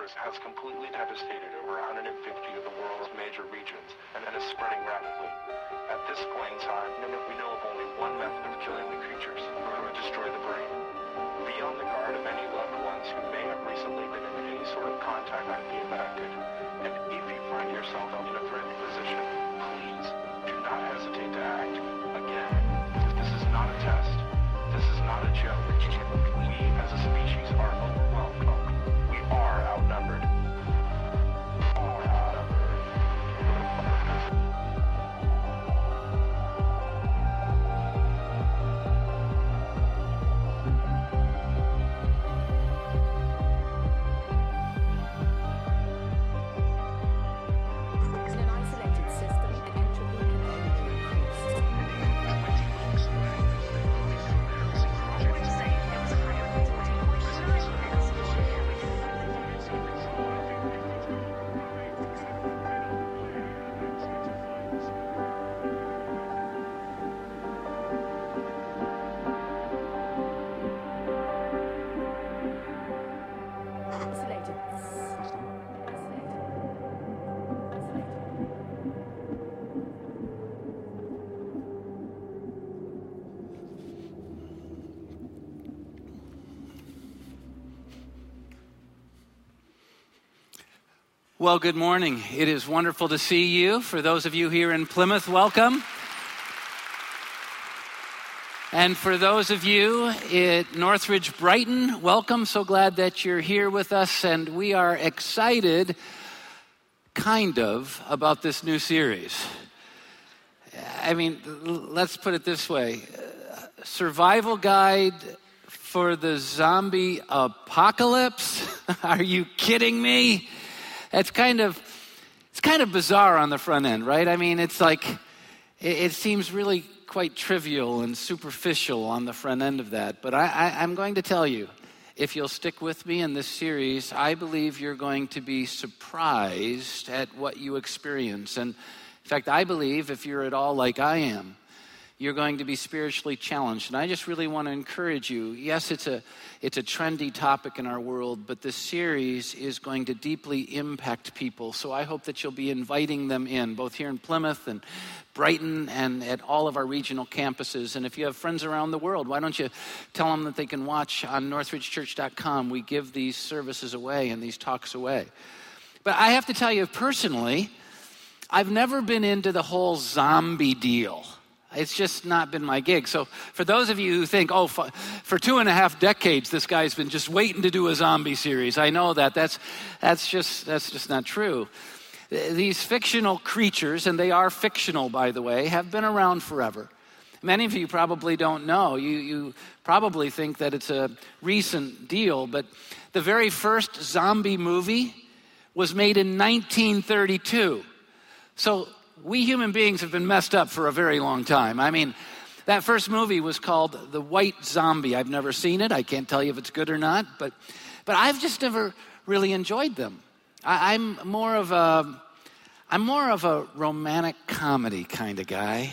virus has completely devastated over 150 of the world's major regions and is spreading rapidly. At this point in time, we know of only one method of killing the creatures, to destroy the brain. Be on the guard of any loved ones who may have recently been in any sort of contact with the infected. And if you find yourself in a threatened position, please do not hesitate to act. Again, this is not a test. This is not a joke. We as a species are overwhelmed. Are outnumbered. Well, good morning. It is wonderful to see you. For those of you here in Plymouth, welcome. And for those of you at Northridge Brighton, welcome. So glad that you're here with us. And we are excited, kind of, about this new series. I mean, let's put it this way Survival Guide for the Zombie Apocalypse? Are you kidding me? It's kind of it's kind of bizarre on the front end, right? I mean, it's like it, it seems really quite trivial and superficial on the front end of that. But I, I, I'm going to tell you, if you'll stick with me in this series, I believe you're going to be surprised at what you experience. And in fact, I believe if you're at all like I am, you're going to be spiritually challenged. And I just really want to encourage you. Yes, it's a, it's a trendy topic in our world, but this series is going to deeply impact people. So I hope that you'll be inviting them in, both here in Plymouth and Brighton and at all of our regional campuses. And if you have friends around the world, why don't you tell them that they can watch on northridgechurch.com? We give these services away and these talks away. But I have to tell you personally, I've never been into the whole zombie deal. It's just not been my gig. So, for those of you who think, oh, for, two and a half decades, this guy's been just waiting to do a zombie series, I know that. That's, that's, just, that's just not true. These fictional creatures, and they are fictional, by the way, have been around forever. Many of you probably don't know. You, you probably think that it's a recent deal, but the very first zombie movie was made in 1932. So we human beings have been messed up for a very long time. I mean, that first movie was called The White Zombie. I've never seen it. I can't tell you if it's good or not, but, but I've just never really enjoyed them. I, I'm more of a I'm more of a romantic comedy kind of guy.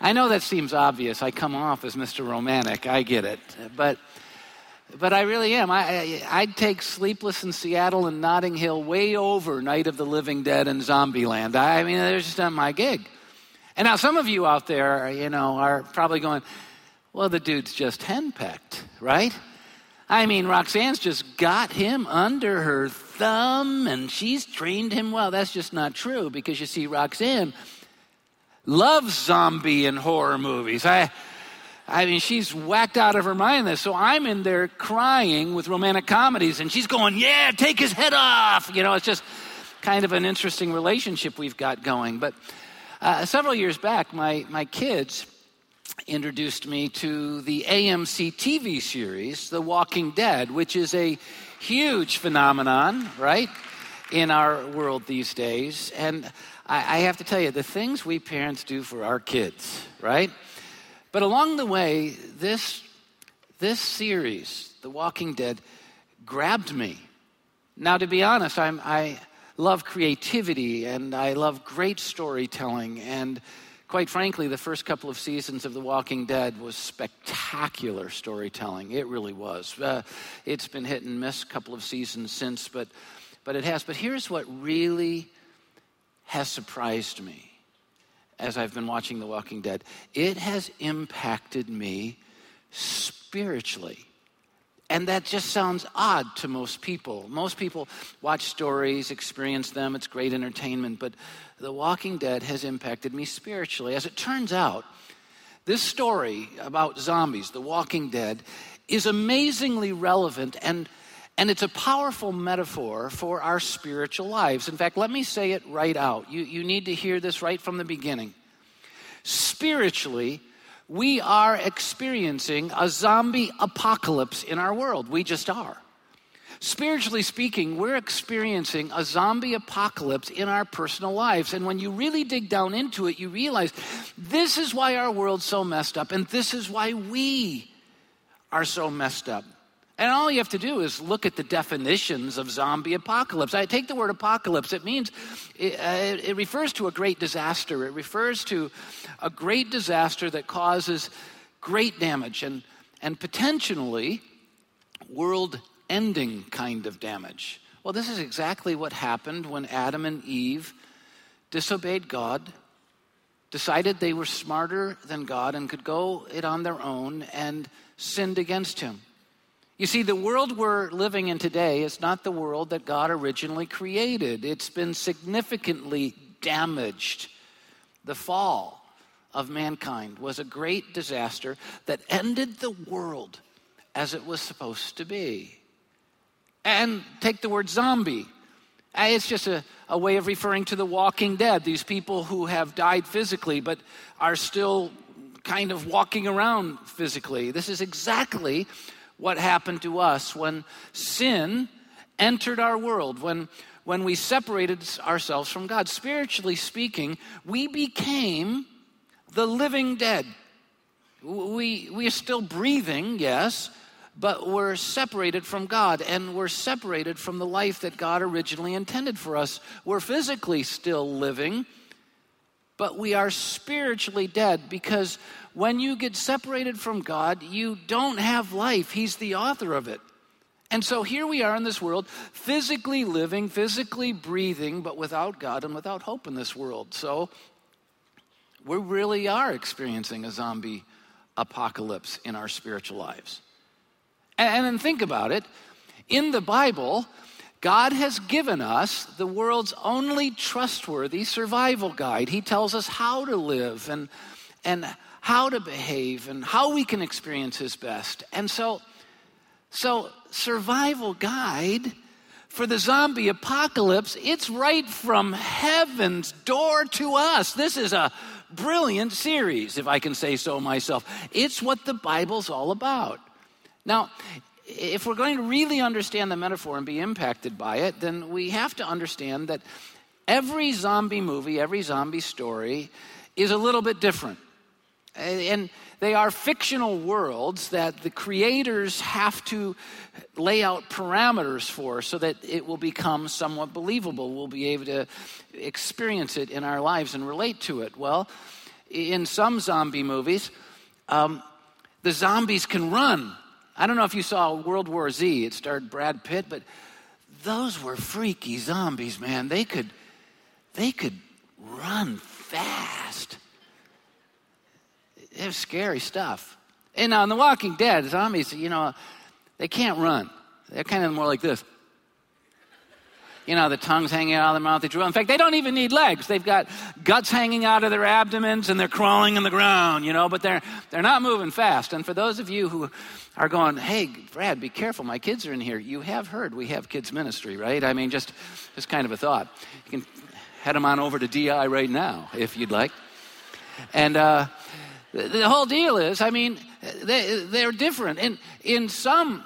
I know that seems obvious. I come off as Mr. Romantic. I get it, but but I really am. I, I I'd take Sleepless in Seattle and Notting Hill way over Night of the Living Dead and Zombieland. I mean, they're just not my gig. And now some of you out there, you know, are probably going, "Well, the dude's just henpecked, right?" I mean, Roxanne's just got him under her thumb and she's trained him well. That's just not true because you see, Roxanne loves zombie and horror movies. I, I mean, she's whacked out of her mind this. So I'm in there crying with romantic comedies and she's going, Yeah, take his head off. You know, it's just kind of an interesting relationship we've got going. But uh, several years back, my, my kids introduced me to the AMC TV series, The Walking Dead, which is a huge phenomenon, right, in our world these days. And I, I have to tell you, the things we parents do for our kids, right? But along the way, this, this series, The Walking Dead, grabbed me. Now, to be honest, I'm, I love creativity and I love great storytelling. And quite frankly, the first couple of seasons of The Walking Dead was spectacular storytelling. It really was. Uh, it's been hit and miss a couple of seasons since, but, but it has. But here's what really has surprised me as I've been watching The Walking Dead it has impacted me spiritually. And that just sounds odd to most people. Most people watch stories, experience them, it's great entertainment, but The Walking Dead has impacted me spiritually. As it turns out, this story about zombies, The Walking Dead, is amazingly relevant and and it's a powerful metaphor for our spiritual lives. In fact, let me say it right out. You, you need to hear this right from the beginning. Spiritually, we are experiencing a zombie apocalypse in our world. We just are. Spiritually speaking, we're experiencing a zombie apocalypse in our personal lives. And when you really dig down into it, you realize this is why our world's so messed up, and this is why we are so messed up. And all you have to do is look at the definitions of zombie apocalypse. I take the word apocalypse, it means, it, uh, it, refers to a great disaster. It refers to a great disaster that causes great damage and, and potentially world ending kind of damage. Well, this is exactly what happened when Adam and Eve disobeyed God, decided they were smarter than God and could go it on their own, and sinned against Him. You see, the world we're living in today is not the world that God originally created. It's been significantly damaged. The fall of mankind was a great disaster that ended the world as it was supposed to be. And take the word zombie. Uh, it's just a, a way of referring to the walking dead, these people who have died physically but are still kind of walking around physically. This is exactly what happened to us when sin entered our world, when, when we separated ourselves from God. Spiritually speaking, we became the living dead. We, we are still breathing, yes, but we're separated from God and we're separated from the life that God originally intended for us. We're physically still living, but we are spiritually dead because when you get separated from God, you don't have life. He's the author of it. And so here we are in this world, physically living, physically breathing, but without God and without hope in this world. So we really are experiencing a zombie apocalypse in our spiritual lives. And, then think about it. In the Bible, God has given us the world's only trustworthy survival guide. He tells us how to live and, and how to behave and how we can experience His best. And so, so survival guide for the zombie apocalypse, it's right from heaven's door to us. This is a brilliant series, if I can say so myself. It's what the Bible's all about. Now, if we're going to really understand the metaphor and be impacted by it, then we have to understand that every zombie movie, every zombie story is a little bit different. And they are fictional worlds that the creators have to lay out parameters for so that it will become somewhat believable. We'll be able to experience it in our lives and relate to it. Well, in some zombie movies, um, the zombies can run I don't know if you saw World War Z, it starred Brad Pitt, but those were freaky zombies, man. They could they could run fast. It was scary stuff. And on The Walking Dead, zombies, you know, they can't run. They're kind of more like this you know, the tongues hanging out of their mouth. They drool. In fact, they don't even need legs. They've got guts hanging out of their abdomens and they're crawling on the ground, you know, but they're, they're not moving fast. And for those of you who are going, hey, Brad, be careful. My kids are in here. You have heard we have kids ministry, right? I mean, just, just kind of a thought. You can head them on over to DI right now if you'd like. And, uh, the whole deal is, I mean, they, they're different. And in some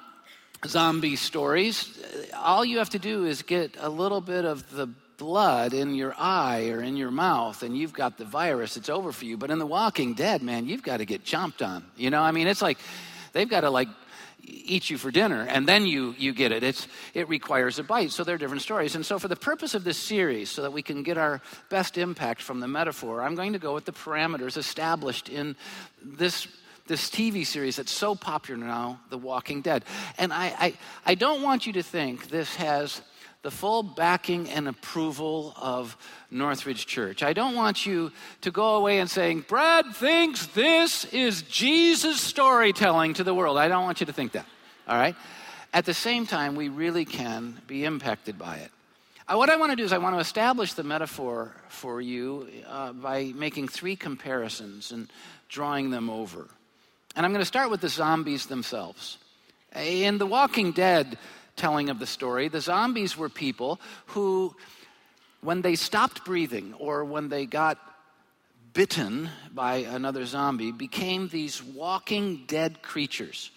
zombie stories, all you have to do is get a little bit of the blood in your eye or in your mouth and you've got the virus, it's over for you. But in The Walking Dead, man, you've got to get chomped on. You know, I mean, it's like they've got to like eat you for dinner and then you, you get it. It's, it requires a bite. So they're different stories. And so, for the purpose of this series, so that we can get our best impact from the metaphor, I'm going to go with the parameters established in this. This TV series that's so popular now, The Walking Dead. And I, I, I don't want you to think this has the full backing and approval of Northridge Church. I don't want you to go away and saying, Brad thinks this is Jesus' storytelling to the world. I don't want you to think that, all right? At the same time, we really can be impacted by it. Uh, what I want to do is I want to establish the metaphor for you uh, by making three comparisons and drawing them over. And I'm going to start with the zombies themselves. In The Walking Dead, telling of the story, the zombies were people who, when they stopped breathing or when they got bitten by another zombie, became these walking dead creatures,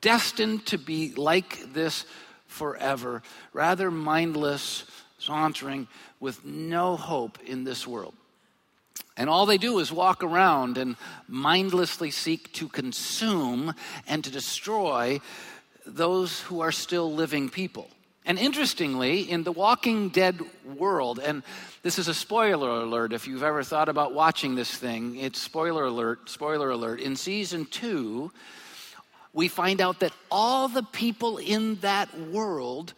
destined to be like this forever, rather mindless, sauntering, with no hope in this world. And all they do is walk around and mindlessly seek to consume and to destroy those who are still living people. And interestingly, in the Walking Dead world, and this is a spoiler alert if you've ever thought about watching this thing, it's spoiler alert, spoiler alert. In season two, we find out that all the people in that world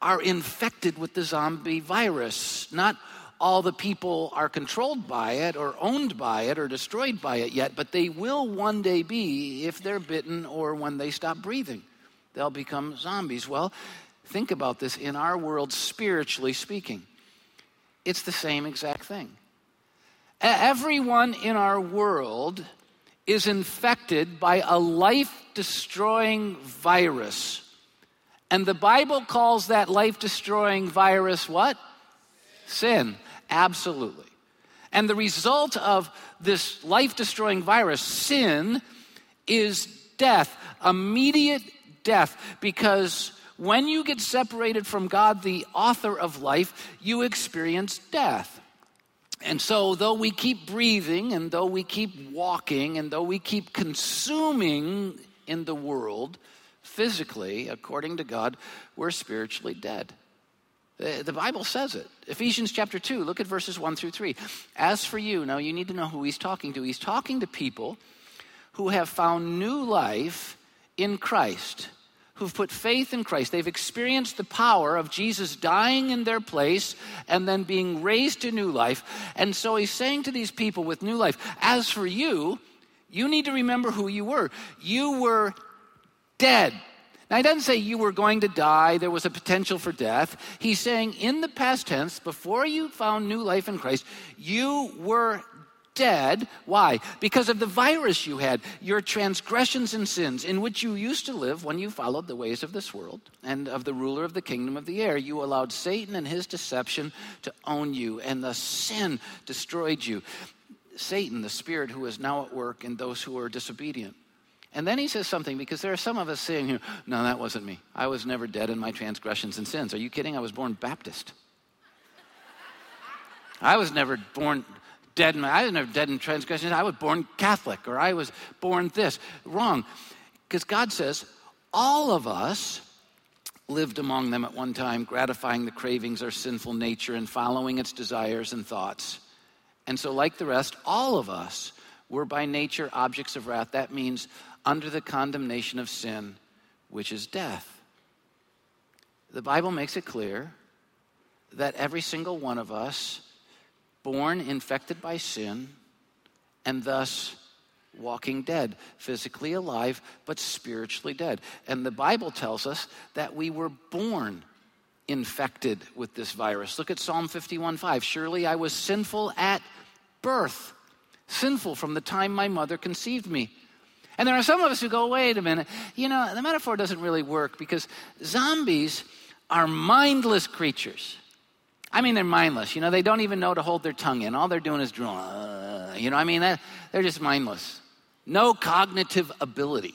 are infected with the zombie virus. Not all the people are controlled by it or owned by it or destroyed by it yet, but they will one day be if they're bitten or when they stop breathing they'll become zombies. Well, think about this in our world, spiritually speaking. It's the same exact thing. Everyone in our world is infected by a life destroying virus. And the Bible calls that life destroying virus what? Sin. Absolutely. And the result of this life destroying virus, sin, is death, immediate death because when you get separated from God, the author of life, you experience death. And so, though we keep breathing, and though we keep walking, and though we keep consuming in the world physically, according to God, we're spiritually dead. The Bible says it. Ephesians chapter 2, look at verses 1 through 3. As for you, now you need to know who he's talking to. He's talking to people who have found new life in Christ who've put faith in Christ. They've experienced the power of Jesus dying in their place and then being raised to new life. And so he's saying to these people with new life, as for you, you need to remember who you were. You were dead. Now, he doesn't say you were going to die, there was a potential for death. He's saying in the past tense, before you found new life in Christ, you were dead. Why? Because of the virus you had, your transgressions and sins, in which you used to live when you followed the ways of this world and of the ruler of the kingdom of the air. You allowed Satan and his deception to own you, and the sin destroyed you. Satan, the spirit who is now at work in those who are disobedient. And then he says something because there are some of us saying here, no, that wasn't me. I was never dead in my transgressions and sins. Are you kidding? I was born Baptist. I was never born dead in, I was never dead in transgressions. I was born Catholic or I was born this. Wrong. Because God says, all of us lived among them at one time, gratifying the cravings of our sinful nature and following its desires and thoughts. And so, like the rest, all of us were by nature objects of wrath. That means under the condemnation of sin, which is death. The Bible makes it clear that every single one of us born infected by sin and thus walking dead, physically alive, but spiritually dead. And the Bible tells us that we were born infected with this virus. Look at Psalm 51:5. Surely I was sinful at birth, sinful from the time my mother conceived me. And there are some of us who go, wait a minute, you know, the metaphor doesn't really work because zombies are mindless creatures. I mean, they're mindless. You know, they don't even know to hold their tongue in. All they're doing is drooling. Uh, you know, I mean, they're just mindless. No cognitive ability.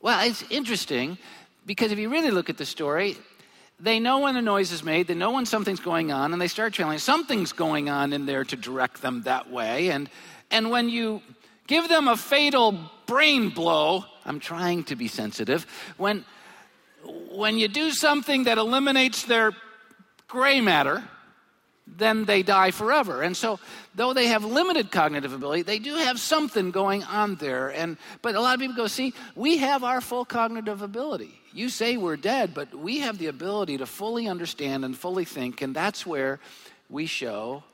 Well, it's interesting because if you really look at the story, they know when a noise is made, they know when something's going on, and they start trailing. Something's going on in there to direct them that way. And, and when you give them a fatal brain blow, I'm trying to be sensitive. When, when you do something that eliminates their gray matter, then they die forever. And so, though they have limited cognitive ability, they do have something going on there. And but a lot of people go, see, we have our full cognitive ability. You say we're dead, but we have the ability to fully understand and fully think, and that's where we show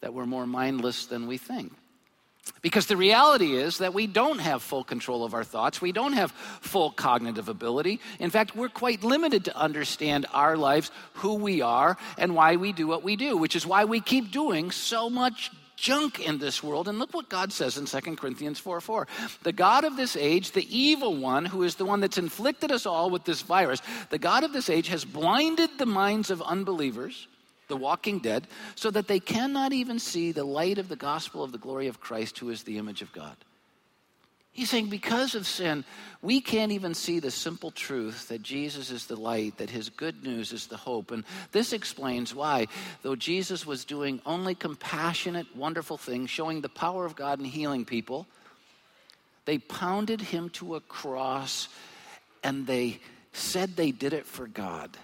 that we're more mindless than we think. Because the reality is that we don't have full control of our thoughts. We don't have full cognitive ability. In fact, we're quite limited to understand our lives, who we are, and why we do what we do, which is why we keep doing so much junk in this world. And look what God says in 2 Corinthians 4 4. The God of this age, the evil one, who is the one that's inflicted us all with this virus, the God of this age has blinded the minds of unbelievers the walking dead, so that they cannot even see the light of the gospel of the glory of Christ, who is the image of God. He's saying because of sin, we can't even see the simple truth that Jesus is the light, that his good news is the hope. And this explains why, though Jesus was doing only compassionate, wonderful things, showing the power of God and healing people, they pounded him to a cross and they said they did it for God.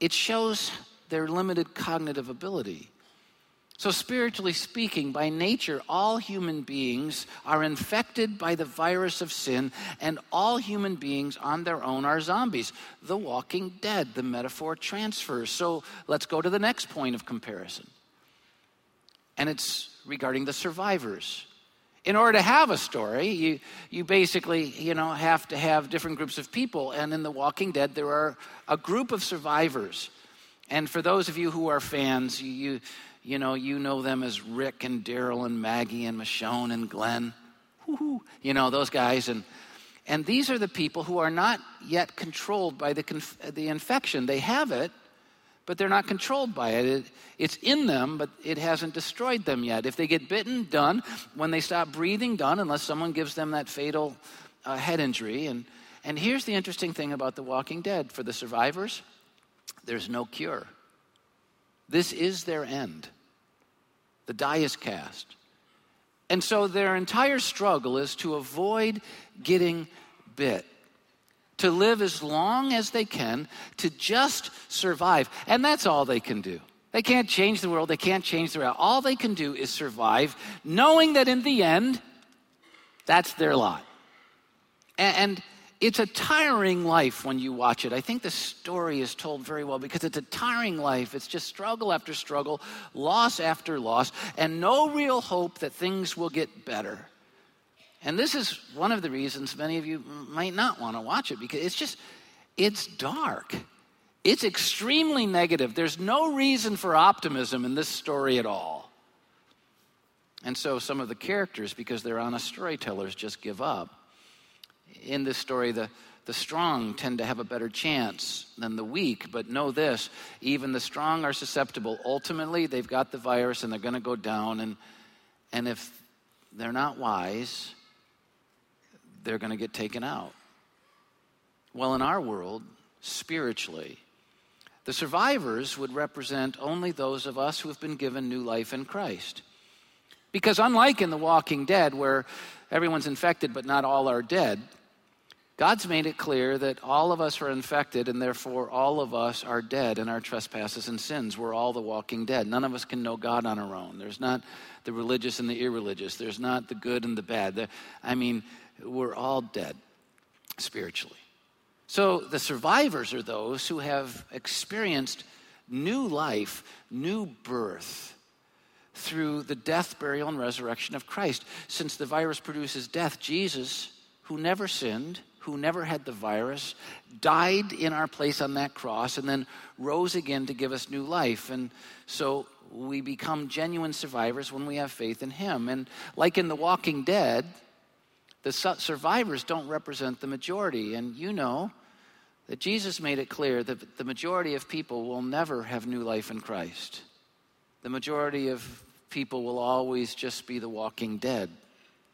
It shows their limited cognitive ability. So, spiritually speaking, by nature, all human beings are infected by the virus of sin, and all human beings on their own are zombies. The walking dead, the metaphor transfers. So, let's go to the next point of comparison. And it's regarding the survivors. In order to have a story, you, you basically, you know, have to have different groups of people. And in The Walking Dead, there are a group of survivors and for those of you who are fans, you, you, you know, you know them as Rick and Daryl and Maggie and Michonne and Glenn. Woo-hoo. You know, those guys. And, and these are the people who are not yet controlled by the, conf- the infection. They have it, but they're not controlled by it. it. It's in them, but it hasn't destroyed them yet. If they get bitten, done. When they stop breathing, done, unless someone gives them that fatal uh, head injury. And, and here's the interesting thing about The Walking Dead for the survivors there's no cure. This is their end. The die is cast. And so their entire struggle is to avoid getting bit, to live as long as they can, to just survive. And that's all they can do. They can't change the world, they can't change the world. All they can do is survive, knowing that in the end, that's their lot. And, it's a tiring life when you watch it. I think the story is told very well because it's a tiring life. It's just struggle after struggle, loss after loss, and no real hope that things will get better. And this is one of the reasons many of you might not want to watch it because it's just, it's dark. It's extremely negative. There's no reason for optimism in this story at all. And so some of the characters, because they're honest storytellers, just give up in this story, the, the strong tend to have a better chance than the weak. But know this even the strong are susceptible. Ultimately, they've got the virus and they're going to go down. And, and if they're not wise, they're going to get taken out. Well, in our world, spiritually, the survivors would represent only those of us who have been given new life in Christ. Because unlike in The Walking Dead, where everyone's infected but not all are dead, God's made it clear that all of us are infected, and therefore all of us are dead in our trespasses and sins. We're all the walking dead. None of us can know God on our own. There's not the religious and the irreligious, there's not the good and the bad. I mean, we're all dead spiritually. So the survivors are those who have experienced new life, new birth through the death, burial, and resurrection of Christ. Since the virus produces death, Jesus, who never sinned, who never had the virus, died in our place on that cross, and then rose again to give us new life. And so we become genuine survivors when we have faith in Him. And like in The Walking Dead, the survivors don't represent the majority. And you know that Jesus made it clear that the majority of people will never have new life in Christ. The majority of people will always just be the walking dead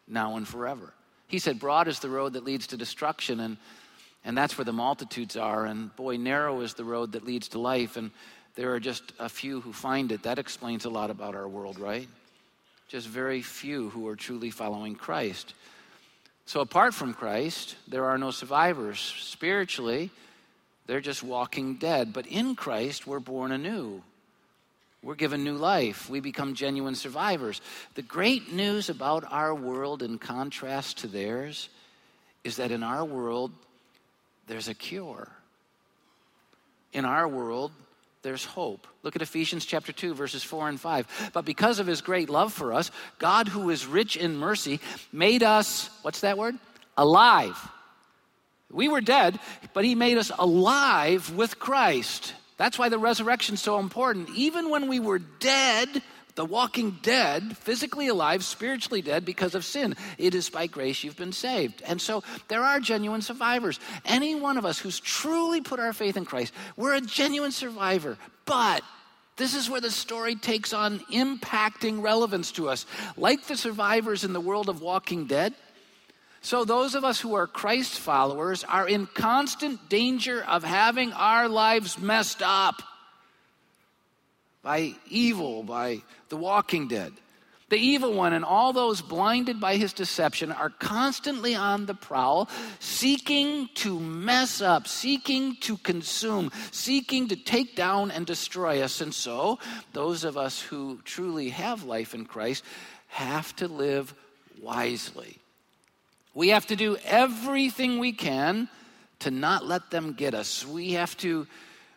now and forever. He said, Broad is the road that leads to destruction, and, and that's where the multitudes are. And boy, narrow is the road that leads to life, and there are just a few who find it. That explains a lot about our world, right? Just very few who are truly following Christ. So, apart from Christ, there are no survivors. Spiritually, they're just walking dead. But in Christ, we're born anew. We're given new life. We become genuine survivors. The great news about our world, in contrast to theirs, is that in our world, there's a cure. In our world, there's hope. Look at Ephesians chapter 2, verses 4 and 5. But because of his great love for us, God, who is rich in mercy, made us, what's that word? Alive. We were dead, but he made us alive with Christ. That's why the resurrection's so important. Even when we were dead, the walking dead, physically alive, spiritually dead because of sin. It is by grace you've been saved. And so there are genuine survivors. Any one of us who's truly put our faith in Christ, we're a genuine survivor. But this is where the story takes on impacting relevance to us. Like the survivors in the world of Walking Dead, so those of us who are Christ followers are in constant danger of having our lives messed up by evil, by the walking dead. The evil one and all those blinded by his deception are constantly on the prowl, seeking to mess up, seeking to consume, seeking to take down and destroy us. And so, those of us who truly have life in Christ have to live wisely. We have to do everything we can to not let them get us. We have to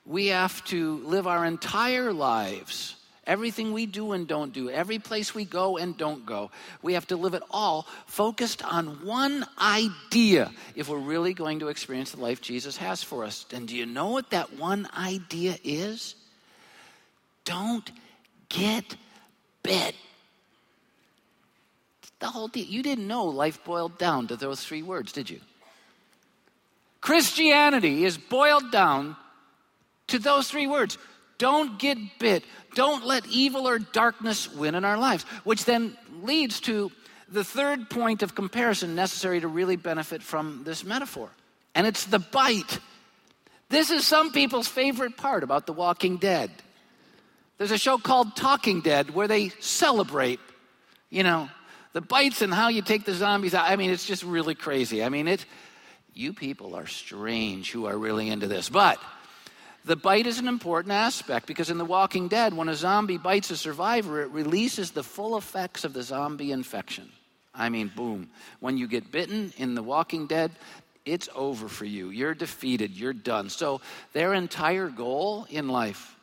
we have to live our entire lives, everything we do and don't do, every place we go and don't go, we have to live it all focused on one idea if we're really going to experience the life Jesus has for us. And do you know what that one idea is? Don't get bit. The whole deal. You didn't know life boiled down to those three words, did you? Christianity is boiled down to those three words don't get bit. Don't let evil or darkness win in our lives, which then leads to the third point of comparison necessary to really benefit from this metaphor. And it's the bite. This is some people's favorite part about The Walking Dead. There's a show called Talking Dead where they celebrate, you know, the bites and how you take the zombies out. I mean, it's just really crazy. I mean, it, you people are strange who are really into this. But the bite is an important aspect because in The Walking Dead, when a zombie bites a survivor, it releases the full effects of the zombie infection. I mean, boom. When you get bitten in The Walking Dead, it's over for you. You're defeated. You're done. So, their entire goal in life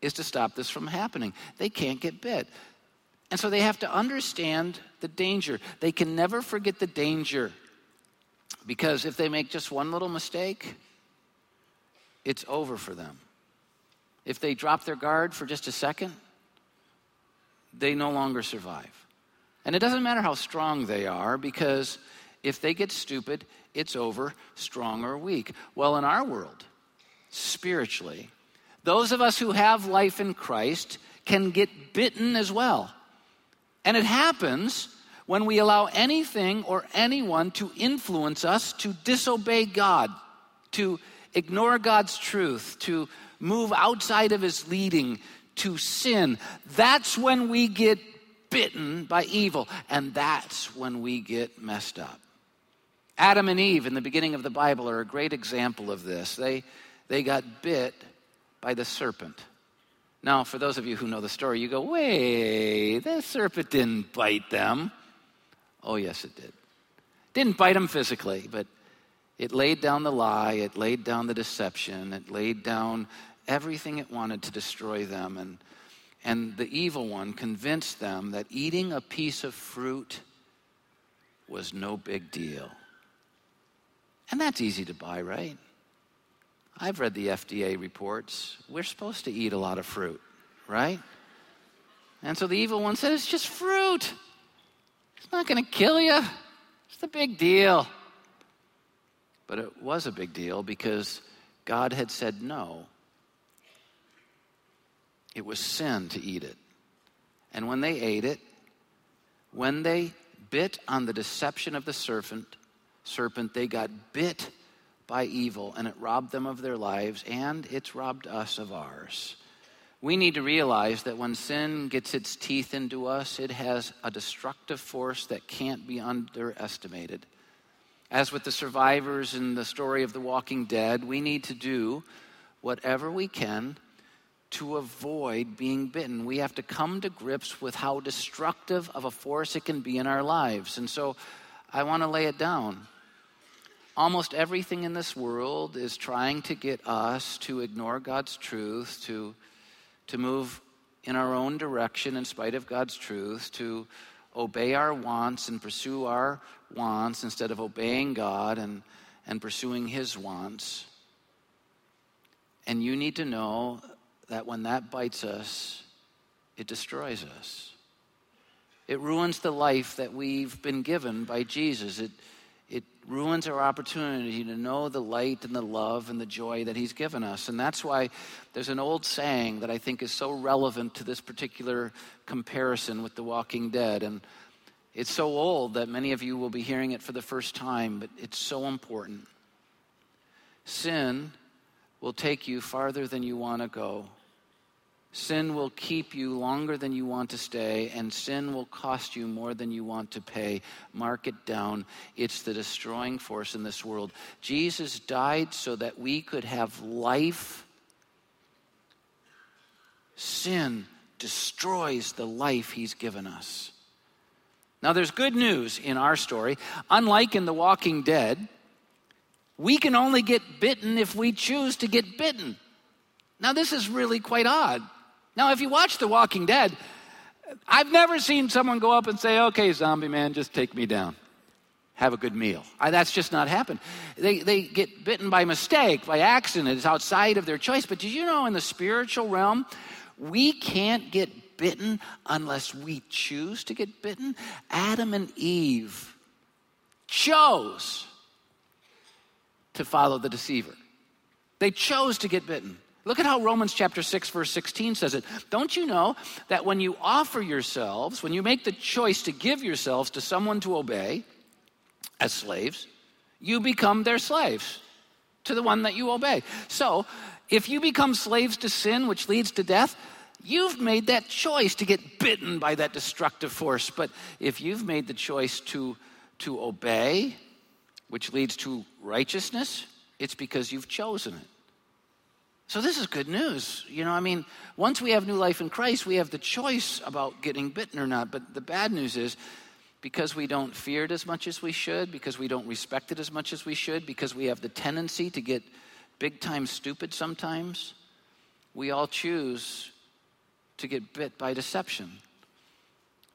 is to stop this from happening. They can't get bit. And so, they have to understand the danger. They can never forget the danger because if they make just one little mistake, it's over for them. If they drop their guard for just a second, they no longer survive. And it doesn't matter how strong they are because if they get stupid, it's over, strong or weak. Well, in our world, spiritually, those of us who have life in Christ can get bitten as well. And it happens when we allow anything or anyone to influence us to disobey God, to ignore God's truth, to move outside of his leading, to sin, that's when we get bitten by evil. And that's when we get messed up. Adam and Eve in the beginning of the Bible are a great example of this. They, they got bit by the serpent. Now, for those of you who know the story, you go, wait, the serpent didn't bite them. Oh, yes, it did. Didn't bite them physically, but it laid down the lie, it laid down the deception, it laid down everything it wanted to destroy them. And, and the evil one convinced them that eating a piece of fruit was no big deal. And that's easy to buy, right? I've read the FDA reports. We're supposed to eat a lot of fruit, right? And so the evil one said, It's just fruit. It's not going to kill you. It's the big deal. But it was a big deal because God had said no. It was sin to eat it. And when they ate it, when they bit on the deception of the serpent, serpent, they got bit by evil and it robbed them of their lives and it's robbed us of ours. We need to realize that when sin gets its teeth into us, it has a destructive force that can't be underestimated. As with the survivors in the story of The Walking Dead, we need to do whatever we can to avoid being bitten. We have to come to grips with how destructive of a force it can be in our lives. And so I want to lay it down. Almost everything in this world is trying to get us to ignore God's truth, to, to move in our own direction in spite of God's truth, to obey our wants and pursue our wants instead of obeying God and, and pursuing His wants. And you need to know that when that bites us, it destroys us. It ruins the life that we've been given by Jesus. It, ruins our opportunity to know the light and the love and the joy that He's given us. And that's why there's an old saying that I think is so relevant to this particular comparison with The Walking Dead. And it's so old that many of you will be hearing it for the first time, but it's so important. Sin will take you farther than you want to go. Sin will keep you longer than you want to stay, and sin will cost you more than you want to pay. Mark it down. It's the destroying force in this world. Jesus died so that we could have life. Sin destroys the life he's given us. Now, there's good news in our story. Unlike in The Walking Dead, we can only get bitten if we choose to get bitten. Now, this is really quite odd. Now, if you watch The Walking Dead, I've never seen someone go up and say, okay, zombie man, just take me down. Have a good meal. I, that's just not happened. They, they get bitten by mistake, by accident. It's outside of their choice. But did you know in the spiritual realm, we can't get bitten unless we choose to get bitten? Adam and Eve chose to follow the deceiver, they chose to get bitten. Look at how Romans chapter 6 verse 16 says it. Don't you know that when you offer yourselves, when you make the choice to give yourselves to someone to obey as slaves, you become their slaves to the one that you obey. So, if you become slaves to sin which leads to death, you've made that choice to get bitten by that destructive force. But if you've made the choice to to obey, which leads to righteousness, it's because you've chosen it. So, this is good news. You know, I mean, once we have new life in Christ, we have the choice about getting bitten or not. But the bad news is because we don't fear it as much as we should, because we don't respect it as much as we should, because we have the tendency to get big time stupid sometimes, we all choose to get bit by deception.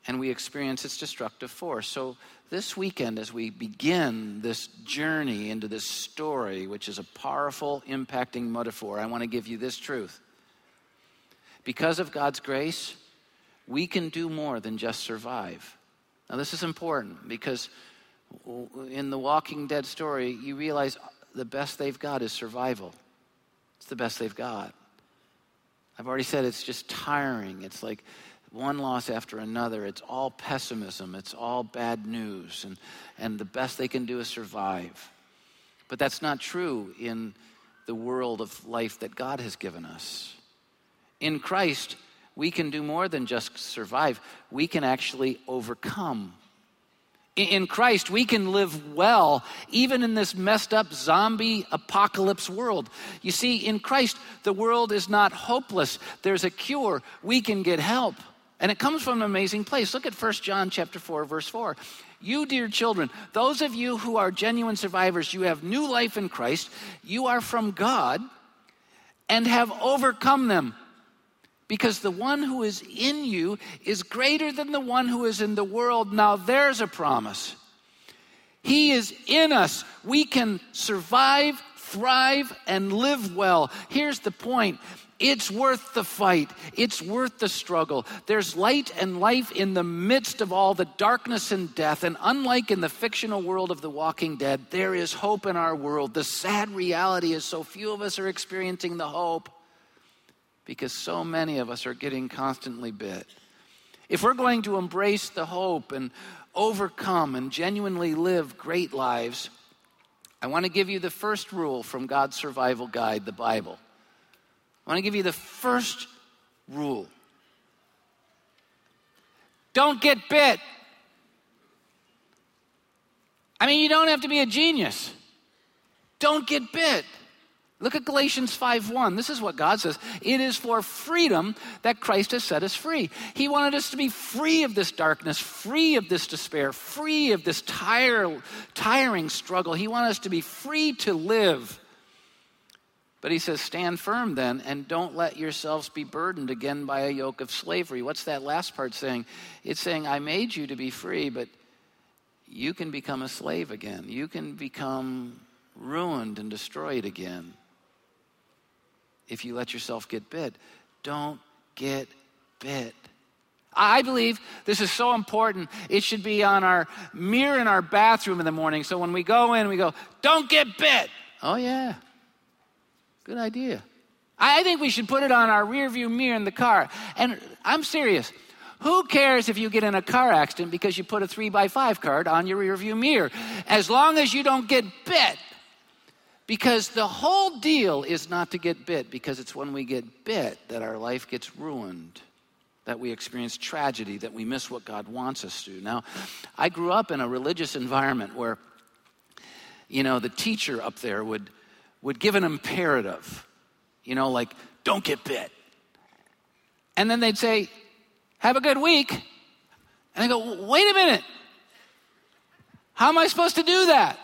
And we experience its destructive force. So, this weekend, as we begin this journey into this story, which is a powerful, impacting metaphor, I want to give you this truth. Because of God's grace, we can do more than just survive. Now, this is important because in the Walking Dead story, you realize the best they've got is survival. It's the best they've got. I've already said it's just tiring. It's like one loss after another. It's all pessimism, it's all bad news, and, and the best they can do is survive. But that's not true in the world of life that God has given us. In Christ, we can do more than just survive, we can actually overcome. In Christ, we can live well, even in this messed up zombie apocalypse world. You see, in Christ, the world is not hopeless. There's a cure. We can get help. And it comes from an amazing place. Look at 1 John chapter 4 verse 4. You dear children, those of you who are genuine survivors, you have new life in Christ. You are from God and have overcome them. Because the one who is in you is greater than the one who is in the world. Now there's a promise. He is in us. We can survive, thrive, and live well. Here's the point it's worth the fight. It's worth the struggle. There's light and life in the midst of all the darkness and death. And unlike in the fictional world of The Walking Dead, there is hope in our world. The sad reality is so few of us are experiencing the hope because so many of us are getting constantly bit. If we're going to embrace the hope and overcome and genuinely live great lives, I want to give you the first rule from God's survival guide, the Bible. I want to give you the first rule don't get bit. I mean, you don't have to be a genius. Don't get bit. Look at Galatians 5:1. This is what God says. It is for freedom that Christ has set us free. He wanted us to be free of this darkness, free of this despair, free of this tire, tiring struggle. He wanted us to be free to live. But he says, stand firm then, and don't let yourselves be burdened again by a yoke of slavery. What's that last part saying? It's saying, I made you to be free, but you can become a slave again. You can become ruined and destroyed again if you let yourself get bit. Don't get bit. I believe this is so important. It should be on our mirror in our bathroom in the morning. So when we go in, we go, Don't get bit. Oh, yeah. Good idea. I think we should put it on our rearview mirror in the car. And I'm serious. Who cares if you get in a car accident because you put a three by five card on your rearview mirror? As long as you don't get bit. Because the whole deal is not to get bit, because it's when we get bit that our life gets ruined, that we experience tragedy, that we miss what God wants us to. Now, I grew up in a religious environment where, you know, the teacher up there would, would give an imperative, you know, like, don't get bit. And then they'd say, have a good week. And I go, wait a minute. How am I supposed to do that?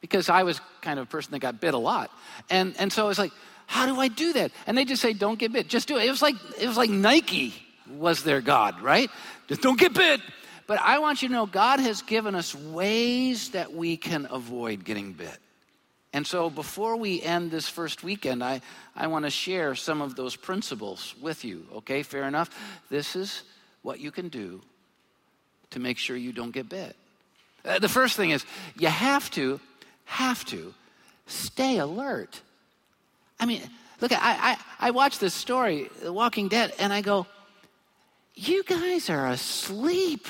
because I was kind of a person that got bit a lot. And, and so I was like, how do I do that? And they just say, don't get bit. Just do it. It was like, it was like Nike was their God, right? Just don't get bit. But I want you to know God has given us ways that we can avoid getting bit. And so before we end this first weekend, I, I want to share some of those principles with you. Okay, fair enough? This is what you can do to make sure you don't get bit. Uh, the first thing is you have to have to stay alert. I mean, look, I, I, I watch this story, The Walking Dead, and I go, you guys are asleep.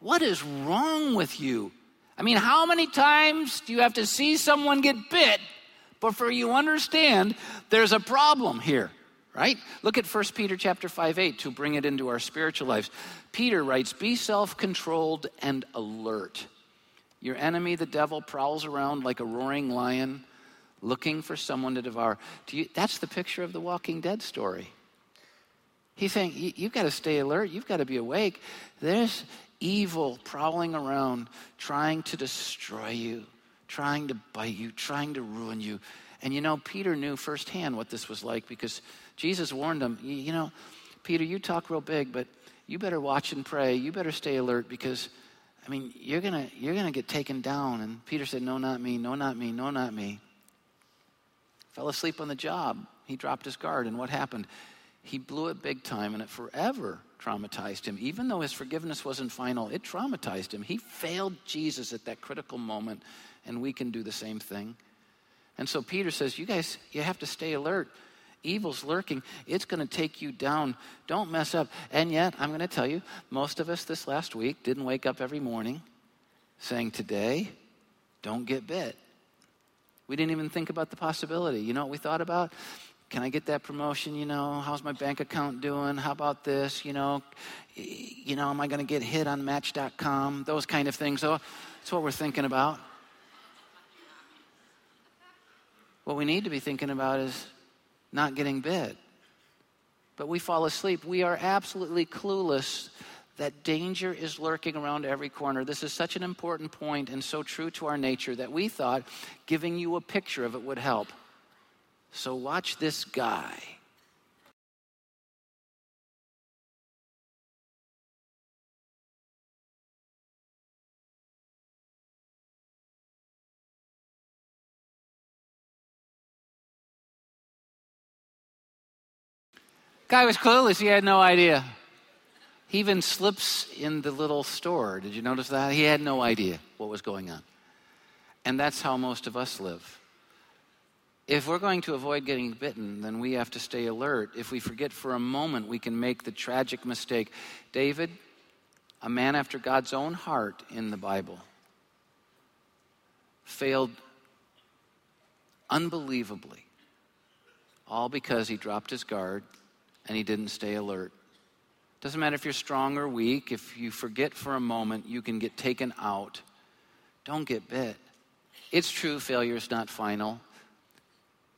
What is wrong with you? I mean, how many times do you have to see someone get bit before you understand there's a problem here? Right? Look at 1 Peter chapter 5 8 to bring it into our spiritual lives. Peter writes, Be self controlled and alert. Your enemy, the devil, prowls around like a roaring lion looking for someone to devour. You, that's the picture of the Walking Dead story. He's saying, You've got to stay alert, you've got to be awake. There's evil prowling around, trying to destroy you, trying to bite you, trying to ruin you. And you know, Peter knew firsthand what this was like because Jesus warned him, You know, Peter, you talk real big, but you better watch and pray. You better stay alert because I mean, you're going to you're to get taken down. And Peter said, No, not me, no, not me, no, not me. Fell asleep on the job. He dropped his guard. And what happened? He blew it big time, and it forever traumatized him. Even though his forgiveness wasn't final, it traumatized him. He failed Jesus at that critical moment, and we can do the same thing. And so Peter says, You guys, you have to stay alert evil's lurking. It's going to take you down. Don't mess up. And yet, I'm going to tell you, most of us this last week didn't wake up every morning saying, Today, don't get bit. We didn't even think about the possibility. You know what we thought about? Can I get that promotion? You know, how's my bank account doing? How about this? You know, you know, am I going to get hit on Match.com? Those kind of things. So that's what we're thinking about. What we need to be thinking about is not getting bit. But we fall asleep. We are absolutely clueless that danger is lurking around every corner. This is such an important point and so true to our nature that we thought giving you a picture of it would help. So, watch this guy. Guy was clueless. He had no idea. He even slips in the little store. Did you notice that? He had no idea what was going on. And that's how most of us live. If we're going to avoid getting bitten, then we have to stay alert. If we forget for a moment, we can make the tragic mistake. David, a man after God's own heart in the Bible, failed unbelievably, all because he dropped his guard and he didn't stay alert. Doesn't matter if you're strong or weak, if you forget for a moment, you can get taken out Don't get bit. It's true, failure is not final.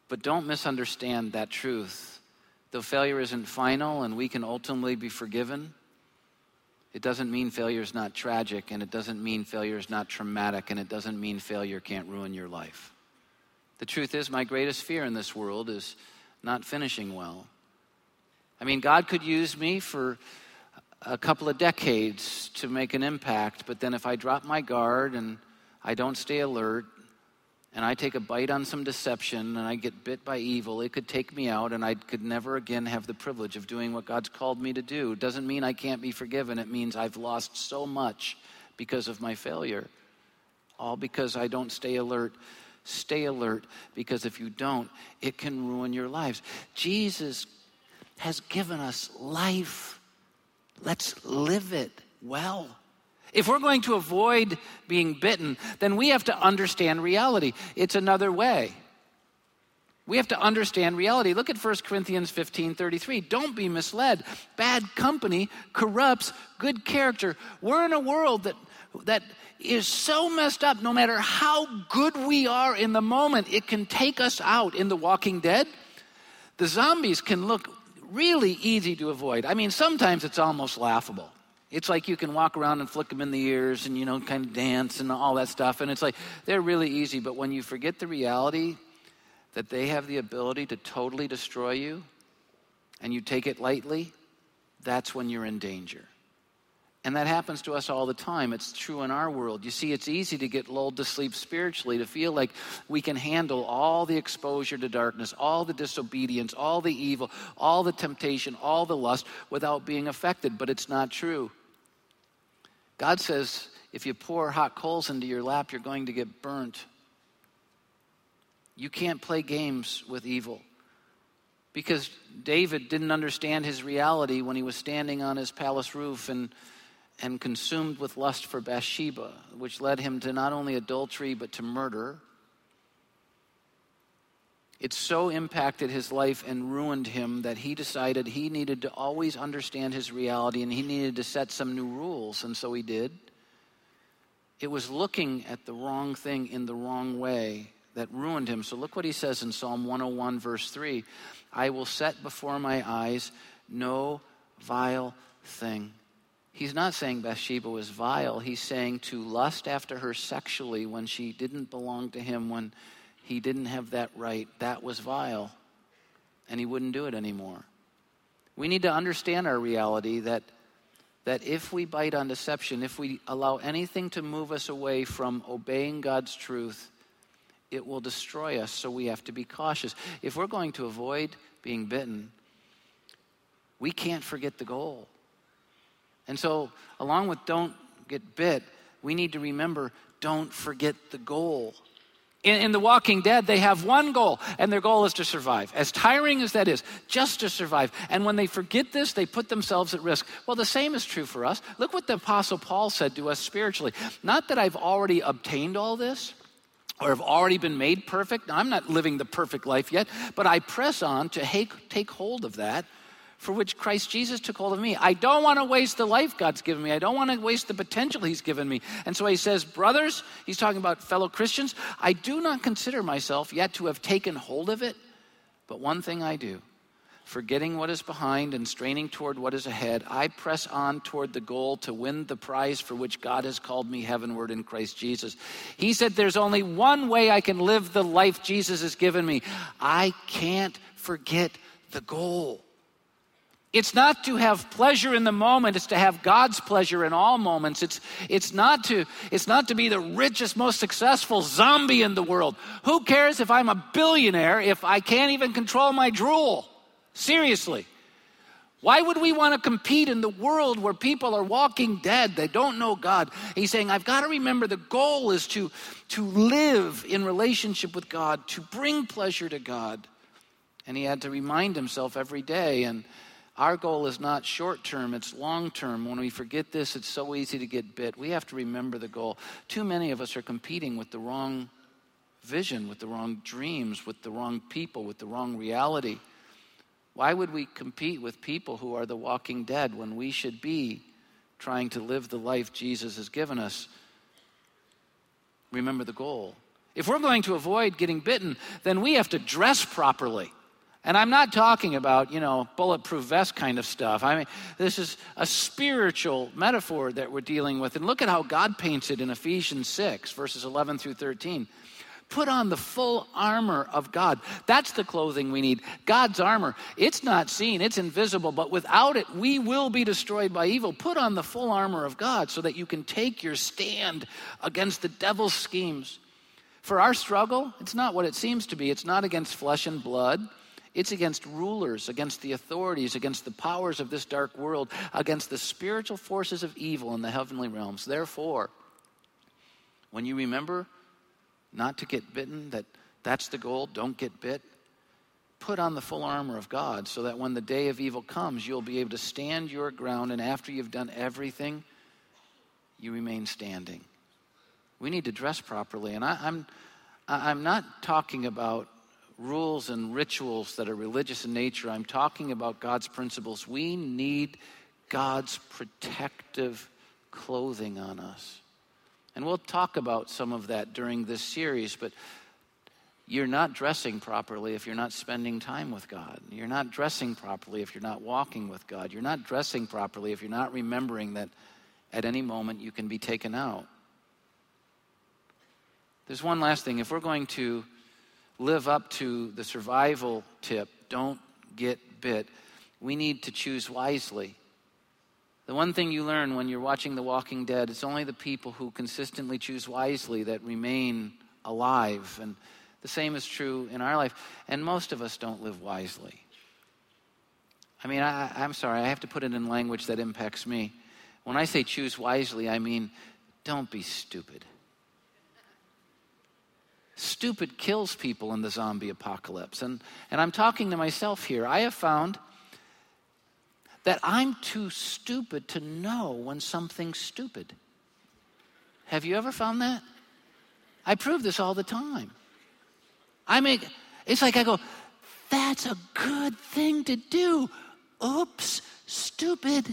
But don't misunderstand that truth. Though failure isn't final and we can ultimately be forgiven, it doesn't mean failure is not tragic, and it doesn't mean failure is not traumatic, and it doesn't mean failure can't ruin your life. The truth is, my greatest fear in this world is not finishing well. I mean, God could use me for a couple of decades to make an impact, but then if I drop my guard and I don't stay alert, and I take a bite on some deception and I get bit by evil, it could take me out and I could never again have the privilege of doing what God's called me to do. It doesn't mean I can't be forgiven, it means I've lost so much because of my failure. All because I don't stay alert. Stay alert because if you don't, it can ruin your lives. Jesus has given us life. Let's live it well. If we're going to avoid being bitten, then we have to understand reality. It's another way. We have to understand reality. Look at 1 Corinthians 15 33. Don't be misled. Bad company corrupts good character. We're in a world that, that is so messed up, no matter how good we are in the moment, it can take us out. In The Walking Dead, the zombies can look really easy to avoid. I mean, sometimes it's almost laughable. It's like you can walk around and flick them in the ears and, you know, kind of dance and all that stuff. And it's like they're really easy. But when you forget the reality that they have the ability to totally destroy you and you take it lightly, that's when you're in danger. And that happens to us all the time. It's true in our world. You see, it's easy to get lulled to sleep spiritually, to feel like we can handle all the exposure to darkness, all the disobedience, all the evil, all the temptation, all the lust without being affected. But it's not true. God says if you pour hot coals into your lap, you're going to get burnt. You can't play games with evil. Because David didn't understand his reality when he was standing on his palace roof and and consumed with lust for Bathsheba, which led him to not only adultery but to murder. It so impacted his life and ruined him that he decided he needed to always understand his reality and he needed to set some new rules, and so he did. It was looking at the wrong thing in the wrong way that ruined him. So look what he says in Psalm 101, verse 3 I will set before my eyes no vile thing He's not saying Bathsheba was vile. He's saying to lust after her sexually when she didn't belong to him, when he didn't have that right, that was vile. And he wouldn't do it anymore. We need to understand our reality that, that if we bite on deception, if we allow anything to move us away from obeying God's truth, it will destroy us. So we have to be cautious. If we're going to avoid being bitten, we can't forget the goal. And so, along with don't get bit, we need to remember don't forget the goal. In, in, The Walking Dead, they have one goal, and their goal is to survive. As tiring as that is, just to survive. And when they forget this, they put themselves at risk. Well, the same is true for us. Look what the Apostle Paul said to us spiritually. Not that I've already obtained all this or have already been made perfect. Now, I'm not living the perfect life yet, but I press on to take hold of that for which Christ Jesus took hold of me. I don't want to waste the life God's given me. I don't want to waste the potential He's given me. And so he says, Brothers, he's talking about fellow Christians, I do not consider myself yet to have taken hold of it, but one thing I do. Forgetting what is behind and straining toward what is ahead, I press on toward the goal to win the prize for which God has called me heavenward in Christ Jesus. He said, There's only one way I can live the life Jesus has given me. I can't forget the goal. It's not to have pleasure in the moment, it's to have God's pleasure in all moments. It's, it's, not to, it's not to be the richest, most successful zombie in the world. Who cares if I'm a billionaire if I can't even control my drool? Seriously. Why would we want to compete in the world where people are walking dead? They don't know God. He's saying, I've got to remember the goal is to, to live in relationship with God, to bring pleasure to God. And he had to remind himself every day. And our goal is not short term, it's long term. When we forget this, it's so easy to get bit. We have to remember the goal. Too many of us are competing with the wrong vision, with the wrong dreams, with the wrong people, with the wrong reality. Why would we compete with people who are the walking dead when we should be trying to live the life Jesus has given us? Remember the goal. If we're going to avoid getting bitten, then we have to dress properly. And I'm not talking about, you know, bulletproof vest kind of stuff. I mean, this is a spiritual metaphor that we're dealing with. And look at how God paints it in Ephesians 6, verses 11 through 13. Put on the full armor of God. That's the clothing we need. God's armor. It's not seen, it's invisible, but without it, we will be destroyed by evil. Put on the full armor of God so that you can take your stand against the devil's schemes. For our struggle, it's not what it seems to be. It's not against flesh and blood. It's against rulers, against the authorities, against the powers of this dark world, against the spiritual forces of evil in the heavenly realms. Therefore, when you remember not to get bitten, that that's the goal, don't get bit, put on the full armor of God so that when the day of evil comes, you'll be able to stand your ground, and after you've done everything, you remain standing. We need to dress properly, and I, I'm, I'm not talking about rules and rituals that are religious in nature. I'm talking about God's principles. We need God's protective clothing on us. And we'll talk about some of that during this series, but you're not dressing properly if you're not spending time with God. You're not dressing properly if you're not walking with God. You're not dressing properly if you're not remembering that at any moment you can be taken out. There's one last thing. If we're going to live up to the survival tip, don't get bit, we need to choose wisely. The one thing you learn when you're watching The Walking Dead, it's only the people who consistently choose wisely that remain alive. And the same is true in our life. And most of us don't live wisely. I mean, I, am sorry, I have to put it in language that impacts me. When I say choose wisely, I mean don't be stupid. Stupid kills people in the zombie apocalypse. And, and I'm talking to myself here. I have found that I'm too stupid to know when something's stupid. Have you ever found that? I prove this all the time. I make it's like I go, that's a good thing to do. Oops, stupid.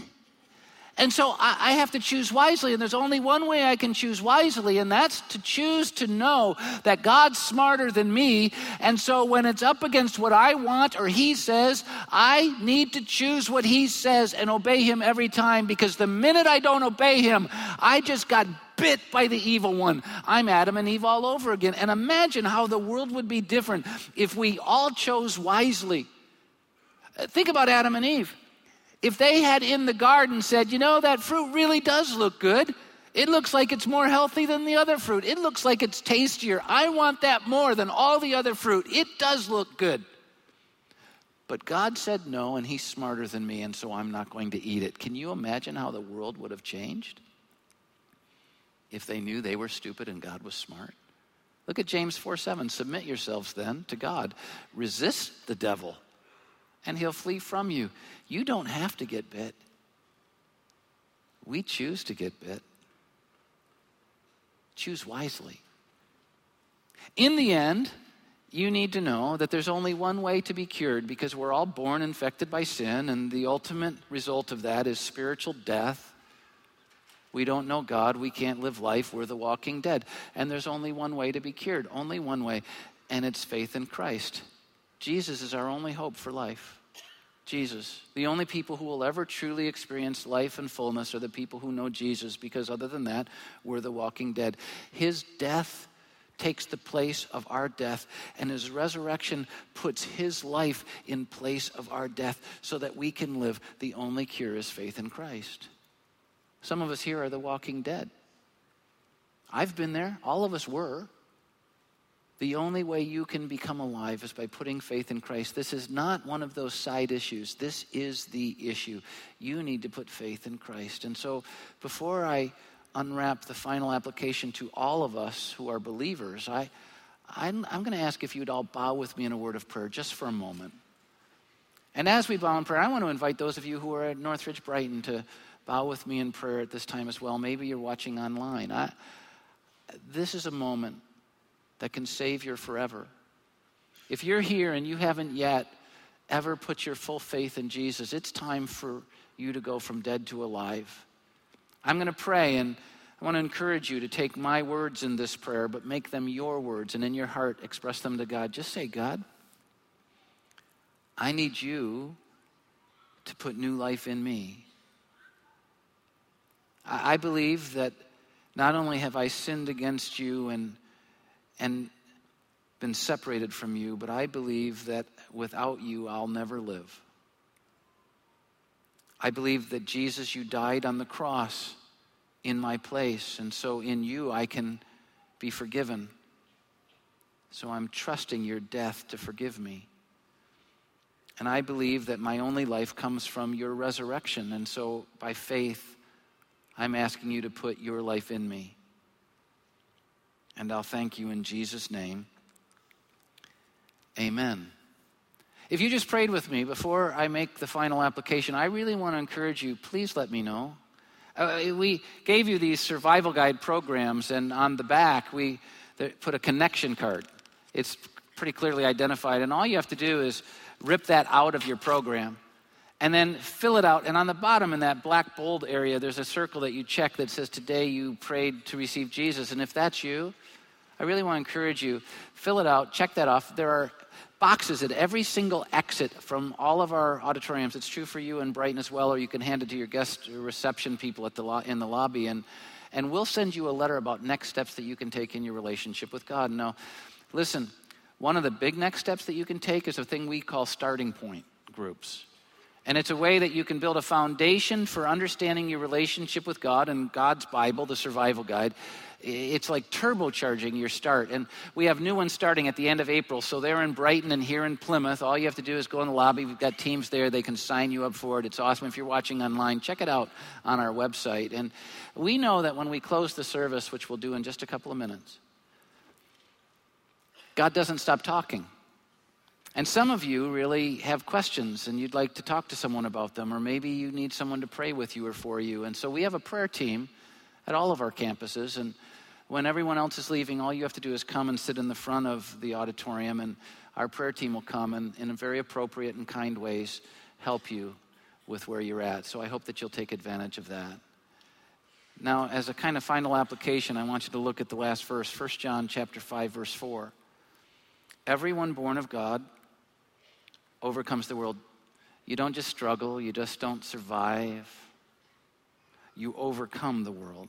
And so I, have to choose wisely, and there's only one way I can choose wisely, and that's to choose to know that God's smarter than me. And so when it's up against what I want or He says, I need to choose what He says and obey Him every time because the minute I don't obey Him, I just got bit by the evil one. I'm Adam and Eve all over again. And imagine how the world would be different if we all chose wisely. Think about Adam and Eve if they had in the garden said, you know, that fruit really does look good. It looks like it's more healthy than the other fruit. It looks like it's tastier. I want that more than all the other fruit. It does look good. But God said no, and He's smarter than me, and so I'm not going to eat it. Can you imagine how the world would have changed if they knew they were stupid and God was smart? Look at James 4 7. Submit yourselves then to God, resist the devil, and he'll flee from you. You don't have to get bit. We choose to get bit. Choose wisely. In the end, you need to know that there's only one way to be cured because we're all born infected by sin, and the ultimate result of that is spiritual death. We don't know God. We can't live life. We're the walking dead. And there's only one way to be cured, only one way, and it's faith in Christ. Jesus is our only hope for life. Jesus. The only people who will ever truly experience life and fullness are the people who know Jesus, because other than that, we're the walking dead. His death takes the place of our death, and his resurrection puts his life in place of our death so that we can live. The only cure is faith in Christ. Some of us here are the walking dead. I've been there, all of us were. The only way you can become alive is by putting faith in Christ. This is not one of those side issues. This is the issue. You need to put faith in Christ. And so, before I unwrap the final application to all of us who are believers, I, I'm, I'm going to ask if you'd all bow with me in a word of prayer just for a moment. And as we bow in prayer, I want to invite those of you who are at Northridge Brighton to bow with me in prayer at this time as well. Maybe you're watching online. I, this is a moment that can save you forever. If you're here and you haven't yet ever put your full faith in Jesus, it's time for you to go from dead to alive. I'm going to pray, and I want to encourage you to take my words in this prayer, but make them your words, and in your heart express them to God. Just say, God, I need you to put new life in me. I believe that not only have I sinned against you and, and been separated from you, but I believe that without you, I'll never live. I believe that Jesus, you died on the cross in my place, and so in you I can be forgiven. So I'm trusting your death to forgive me. And I believe that my only life comes from your resurrection, and so by faith, I'm asking you to put your life in me. And I'll thank you in Jesus' name. Amen. If you just prayed with me before I make the final application, I really want to encourage you, please let me know. Uh, we gave you these survival guide programs, and on the back, we put a connection card. It's pretty clearly identified, and all you have to do is rip that out of your program and then fill it out. And on the bottom, in that black bold area, there's a circle that you check that says, Today you prayed to receive Jesus. And if that's you, I really want to encourage you, fill it out, check that off. There are boxes at every single exit from all of our auditoriums. It's true for you in Brighton as well, or you can hand it to your guest reception people at the lo- in the lobby, and, and we'll send you a letter about next steps that you can take in your relationship with God. Now, listen, one of the big next steps that you can take is a thing we call starting point groups. And it's a way that you can build a foundation for understanding your relationship with God and God's Bible, the survival guide. It's like turbocharging your start. And we have new ones starting at the end of April. So they're in Brighton and here in Plymouth. All you have to do is go in the lobby. We've got teams there. They can sign you up for it. It's awesome. If you're watching online, check it out on our website. And we know that when we close the service, which we'll do in just a couple of minutes, God doesn't stop talking. And some of you really have questions and you'd like to talk to someone about them, or maybe you need someone to pray with you or for you. And so we have a prayer team at all of our campuses. And when everyone else is leaving, all you have to do is come and sit in the front of the auditorium, and our prayer team will come and, in very appropriate and kind ways, help you with where you're at. So I hope that you'll take advantage of that. Now, as a kind of final application, I want you to look at the last verse, 1 John chapter 5, verse 4. Everyone born of God overcomes the world. You don't just struggle, you just don't survive. You overcome the world.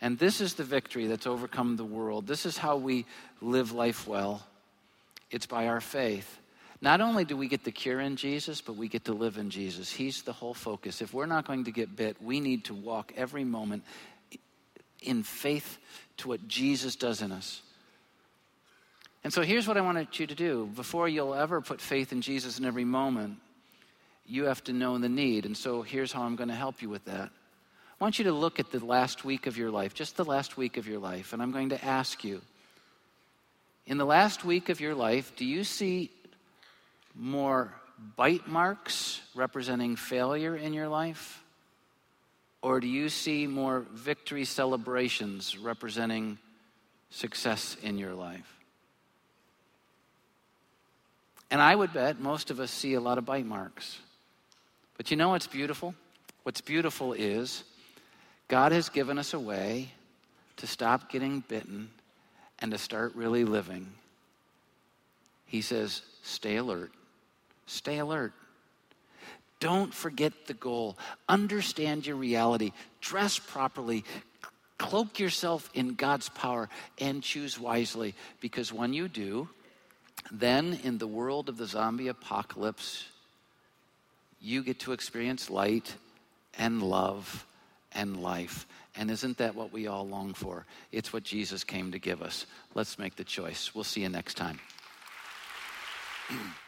And this is the victory that's overcome the world. This is how we live life well. It's by our faith. Not only do we get the cure in Jesus, but we get to live in Jesus. He's the whole focus. If we're not going to get bit, we need to walk every moment in faith to what Jesus does in us. And so here's what I wanted you to do. Before you'll ever put faith in Jesus in every moment, you have to know the need. And so here's how I'm going to help you with that. I want you to look at the last week of your life, just the last week of your life, and I'm going to ask you in the last week of your life, do you see more bite marks representing failure in your life? Or do you see more victory celebrations representing success in your life? And I would bet most of us see a lot of bite marks. But you know what's beautiful? What's beautiful is God has given us a way to stop getting bitten and to start really living. He says, stay alert. Stay alert. Don't forget the goal. Understand your reality. Dress properly. Cloak yourself in God's power and choose wisely because when you do, then, in the world of the zombie apocalypse, you get to experience light and love and life. And isn't that what we all long for? It's what Jesus came to give us. Let's make the choice. We'll see you next time.